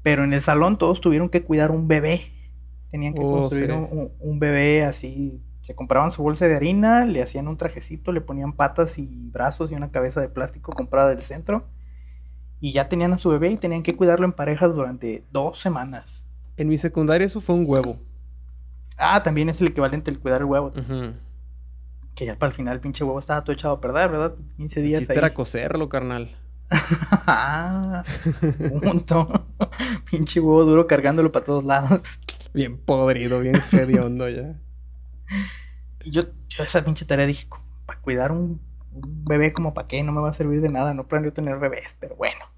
Pero en el salón todos tuvieron que cuidar un bebé. Tenían que oh, construir un, bebé así. Se compraban su bolsa de harina, le hacían un trajecito, le ponían patas y brazos y una cabeza de plástico comprada del centro y ya tenían a su bebé y tenían que cuidarlo en parejas durante dos semanas. En mi secundaria eso fue un huevo. Ah, también es el equivalente al cuidar el huevo. Que ya para el final el pinche huevo estaba todo echado a perder, ¿verdad? 15 días. El era coserlo, carnal. ah, punto. pinche huevo duro cargándolo para todos lados. Bien podrido, bien hediondo ya. Y yo, yo esa pinche tarea dije, para cuidar un, un, bebé como para qué, no me va a servir de nada, no planeo tener bebés, pero bueno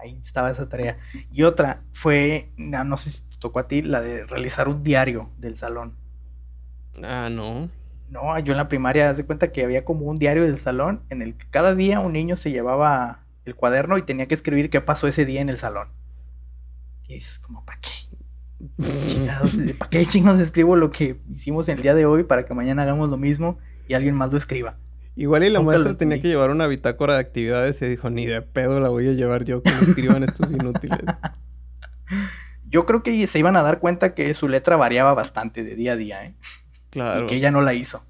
ahí estaba esa tarea. Y otra fue, no, sé si te tocó a ti, la de realizar un diario del salón. Ah, no. No, yo en la primaria, haz de cuenta que había como un diario del salón en el que cada día un niño se llevaba el cuaderno y tenía que escribir qué pasó ese día en el salón. Y es como, ¿para qué? ¿Para qué chingados escribo lo que hicimos el día de hoy para que mañana hagamos lo mismo y alguien más lo escriba? Igual y la maestra tenía que llevar una bitácora de actividades y dijo, ni de pedo la voy a llevar yo que escriban estos inútiles. Yo creo que se iban a dar cuenta que su letra variaba bastante de día a día, ¿eh? Claro. Y que ella no la hizo.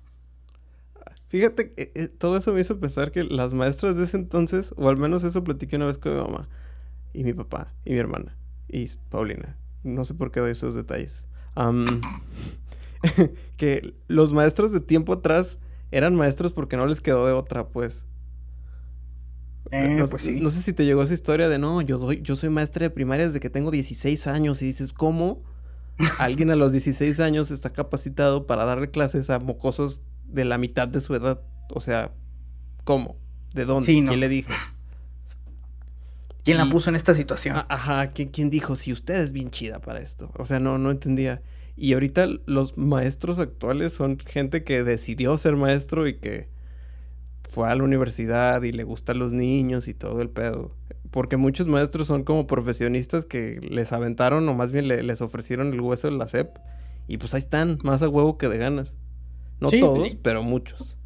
Fíjate, que eh, todo eso me hizo pensar que las maestras de ese entonces, o al menos eso platiqué una vez con mi mamá, y mi papá, y mi hermana, y Paulina. No sé por qué doy esos detalles. que los maestros de tiempo atrás eran maestros porque no les quedó de otra, pues. Eh, no, pues sí. no, sé si te llegó esa historia de no, yo doy, yo soy maestra de primaria desde que tengo 16 años y dices, ¿cómo alguien a los 16 años está capacitado para darle clases a mocosos de la mitad de su edad? O sea, ¿cómo? ¿De dónde? ¿Quién le dijo? ¿Quién la puso en esta situación? Ajá, ¿quién, ¿quién, dijo si usted es bien chida para esto? O sea, no, no entendía. Y ahorita los maestros actuales son gente que decidió ser maestro y que fue a la universidad y le gustan los niños y todo el pedo. Porque muchos maestros son como profesionistas que les aventaron o más bien les ofrecieron el hueso de la SEP. Y pues ahí están, más a huevo que de ganas. No todos, pero muchos.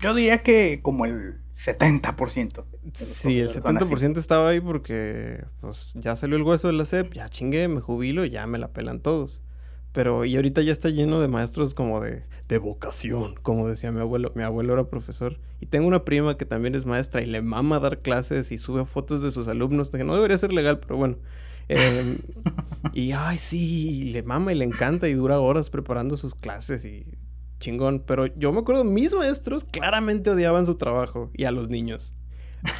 Yo diría que como el 70%. Sí, el 70% estaba ahí porque pues ya salió el hueso de la SEP, ya chingué, me jubilo y ya me la pelan todos. Pero y ahorita ya está lleno de maestros como de, de vocación, como decía mi abuelo. Mi abuelo era profesor. Y tengo una prima que también es maestra y le mama dar clases y sube fotos de sus alumnos. Que no debería ser legal, pero bueno. Em, y ay, sí, le mama y le encanta y dura horas preparando sus clases y chingón. Pero yo me acuerdo, mis maestros claramente odiaban su trabajo y a los niños.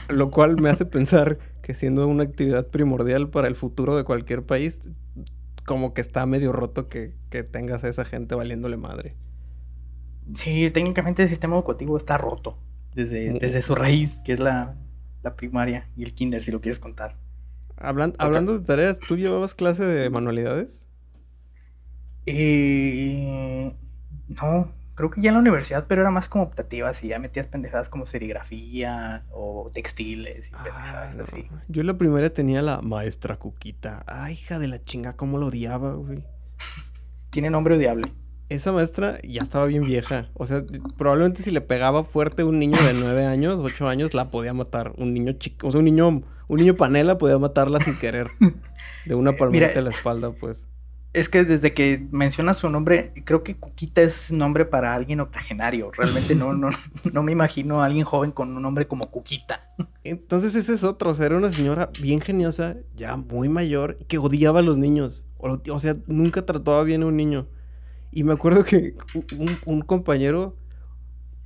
Lo cual me hace pensar que siendo una actividad primordial para el futuro de cualquier país, como que está medio roto que, tengas a esa gente valiéndole madre. Sí, técnicamente el sistema educativo está roto desde, mm. desde su raíz, que es la, primaria y el kinder, si lo quieres contar. Hablando de tareas, ¿tú llevabas clase de manualidades? Eh, no, creo que ya en la universidad, pero era más como optativa, así ya metías pendejadas como serigrafía o textiles y ah, pendejadas así. Yo la primera tenía la maestra Cuquita. Ay, hija de la chinga, cómo lo odiaba, güey. Tiene nombre odiable. Esa maestra ya estaba bien vieja. O sea, probablemente si le pegaba fuerte un niño de nueve años, ocho años, la podía matar. Un niño chico, o sea, un niño, un niño panela podía matarla sin querer. De una palmita en la espalda, pues. Es que desde que menciona su nombre, creo que Cuquita es nombre para alguien octogenario. Realmente no, no, no me imagino a alguien joven con un nombre como Cuquita. Entonces ese es otro. O sea, era una señora bien geniosa, ya muy mayor, que odiaba a los niños. O, sea, nunca trataba bien a un niño. Y me acuerdo que un, compañero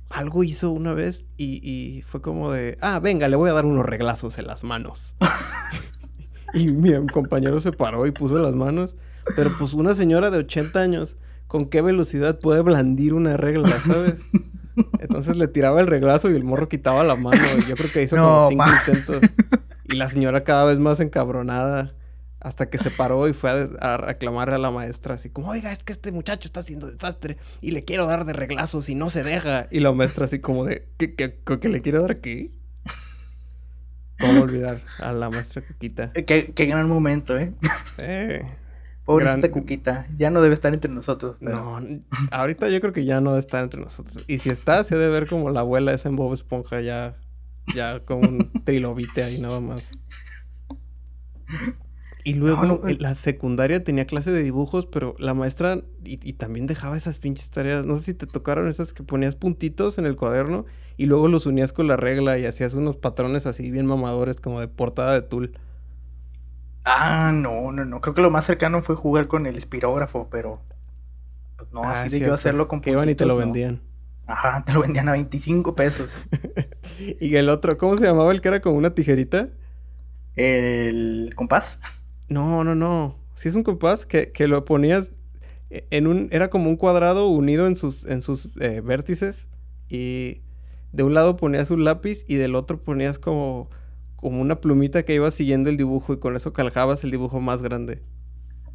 algo hizo una vez y, y, fue como de, ah, venga, le voy a dar unos reglazos en las manos. y mi compañero se paró y puso las manos. Pero pues una señora de 80 años, ¿con qué velocidad puede blandir una regla, sabes? Entonces le tiraba el reglazo y el morro quitaba la mano. Y yo creo que hizo como cinco intentos. Y la señora cada vez más encabronada. Hasta que se paró y fue a, reclamar a la maestra, así como, oiga, es que este muchacho está haciendo desastre y le quiero dar de reglazos y no se deja. Y la maestra, así como de, ¿qué, qué, le quiero dar aquí? ¿Cómo olvidar a la maestra Cuquita? Qué, qué gran momento, ¿eh? Eh. Pobre Cuquita, ya no debe estar entre nosotros. No, ahorita yo creo que ya no debe estar entre nosotros. Y si está, se debe ver como la abuela esa en Bob Esponja, ya, ya con un trilobite ahí nada más. Y luego la secundaria tenía clase de dibujos, pero la maestra y, y, también dejaba esas pinches tareas. No sé si te tocaron esas que ponías puntitos en el cuaderno y luego los unías con la regla y hacías unos patrones así bien mamadores como de portada de tul. Ah, no, no, no. Creo que lo más cercano fue jugar con el espirógrafo, pero pues, no, ah, así de yo hacerlo con Que iban y te lo vendían. Ajá, te lo vendían a 25 pesos. y el otro, ¿cómo se llamaba el que era con una tijerita? El compás. No, no, no. Si es un compás que, que, lo ponías en un. Era como un cuadrado unido en sus, en sus eh, vértices. Y de un lado ponías un lápiz y del otro ponías como como una plumita que iba siguiendo el dibujo y con eso calcabas el dibujo más grande.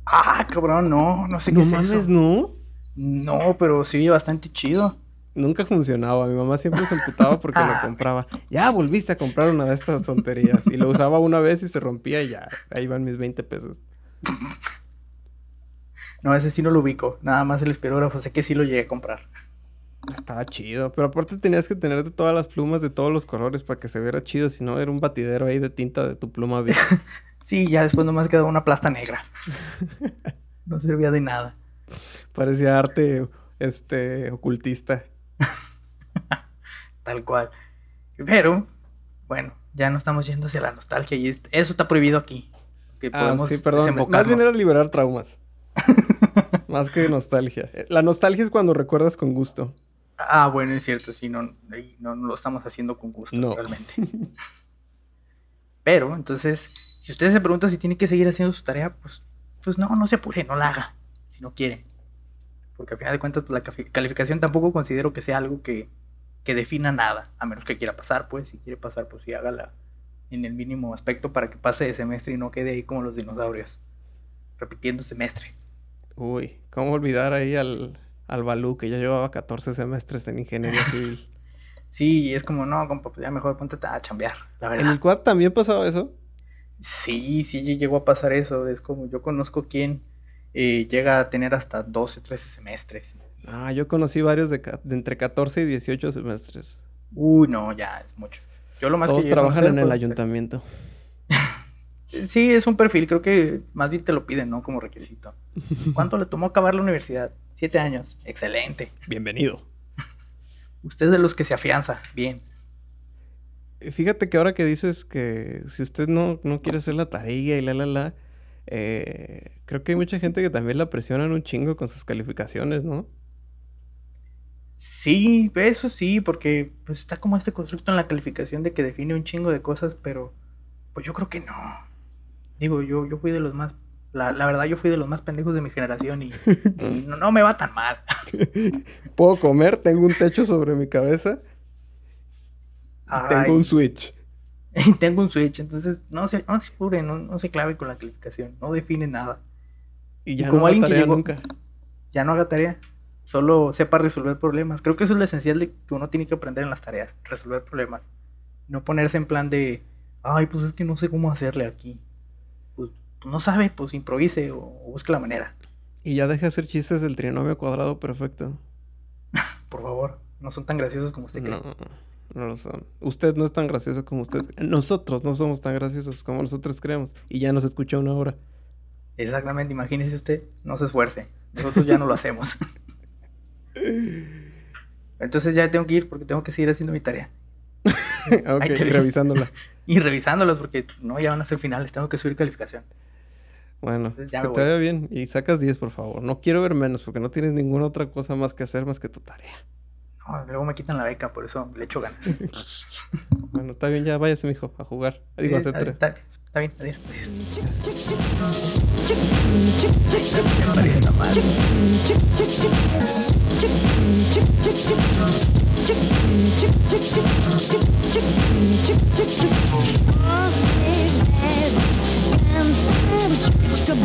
Ah, cabrón, no, no sé qué no mames, ¿no? No, pero sí, bastante chido. Nunca funcionaba. Mi mamá siempre se emputaba porque lo compraba. Ya volviste a comprar una de estas tonterías. Y lo usaba una vez y se rompía y ya. Ahí van mis 20 pesos. No, ese sí no lo ubico. Nada más el espirógrafo. Sé que sí lo llegué a comprar. Estaba chido. Pero aparte tenías que tener de todas las plumas de todos los colores para que se viera chido. Si no, era un batidero ahí de tinta de tu pluma vieja. sí, ya después nomás quedó una plasta negra. no servía de nada. Parecía arte este ocultista. Tal cual. Pero, bueno, ya no estamos yendo hacia la nostalgia y eso está prohibido aquí. Que ah, sí, perdón. Más bien era liberar traumas. Más que nostalgia. La nostalgia es cuando recuerdas con gusto. Ah, bueno, es cierto, sí, no, no, lo estamos haciendo con gusto realmente. Pero, entonces, si usted se pregunta si tiene que seguir haciendo su tarea, pues, pues no, no se apure, no la haga, si no quiere. Porque al final de cuentas, pues, la calificación tampoco considero que sea algo que, que defina nada, a menos que quiera pasar, pues, si quiere pasar, pues sí, hágala en el mínimo aspecto para que pase de semestre y no quede ahí como los dinosaurios, repitiendo semestre. Uy, ¿cómo olvidar ahí al, al Balú que ya llevaba 14 semestres en ingeniería civil? sí, es como, no, compa, pues ya mejor ponte a chambear, la verdad. ¿En el quad también pasaba eso? Sí, sí llegó a pasar eso. Es como yo conozco quien eh, llega a tener hasta 12, 13 semestres. Ah, yo conocí varios de, entre 14 y 18 semestres. Uy, no, ya es mucho. Yo lo más Todos trabajan en el ayuntamiento. Sí, es un perfil, creo que más bien te lo piden, ¿no? Como requisito. ¿Cuánto le tomó acabar la universidad? Siete años. Excelente. Bienvenido. Usted es de los que se afianza. Bien. Fíjate que ahora que dices que si usted no, no quiere hacer la tarea y la, la, la, eh, creo que hay mucha gente que también la presionan un chingo con sus calificaciones, ¿no? Sí, eso sí, porque pues está como este constructo en la calificación de que define un chingo de cosas, pero pues yo creo que no. Digo, yo, yo fui de los más. La, verdad, yo fui de los más pendejos de mi generación y, no, me va tan mal. Puedo comer, tengo un techo sobre mi cabeza. tengo un Switch. tengo un Switch, entonces no se, no se no, se clave con la calificación, no define nada. Y ya como no haga tarea nunca. Ya no haga tarea, solo sepa resolver problemas. Creo que eso es lo esencial de que uno tiene que aprender en las tareas, resolver problemas. No ponerse en plan de, ay, pues es que no sé cómo hacerle aquí no sabe, pues improvise o, busque la manera. Y ya deja de hacer chistes del trinomio cuadrado perfecto. Por favor, no son tan graciosos como usted cree. No, no lo son. Usted no es tan gracioso como usted. Nosotros no somos tan graciosos como nosotros creemos. Y ya nos escucha una hora. Exactamente, imagínese usted, no se esfuerce. Nosotros ya no lo hacemos. Entonces ya tengo que ir porque tengo que seguir haciendo mi tarea. ok, y revisándola. y revisándolas porque no, ya van a ser finales, tengo que subir calificación. Bueno, que te vaya bien y sacas 10, por favor. No quiero ver menos porque no tienes ninguna otra cosa más que hacer más que tu tarea. No, luego me quitan la beca, por eso le echo ganas. bueno, está bien, ya váyase, mijo, a jugar. Digo, a hacer tarea. Está, está, bien, adiós. adiós. しかも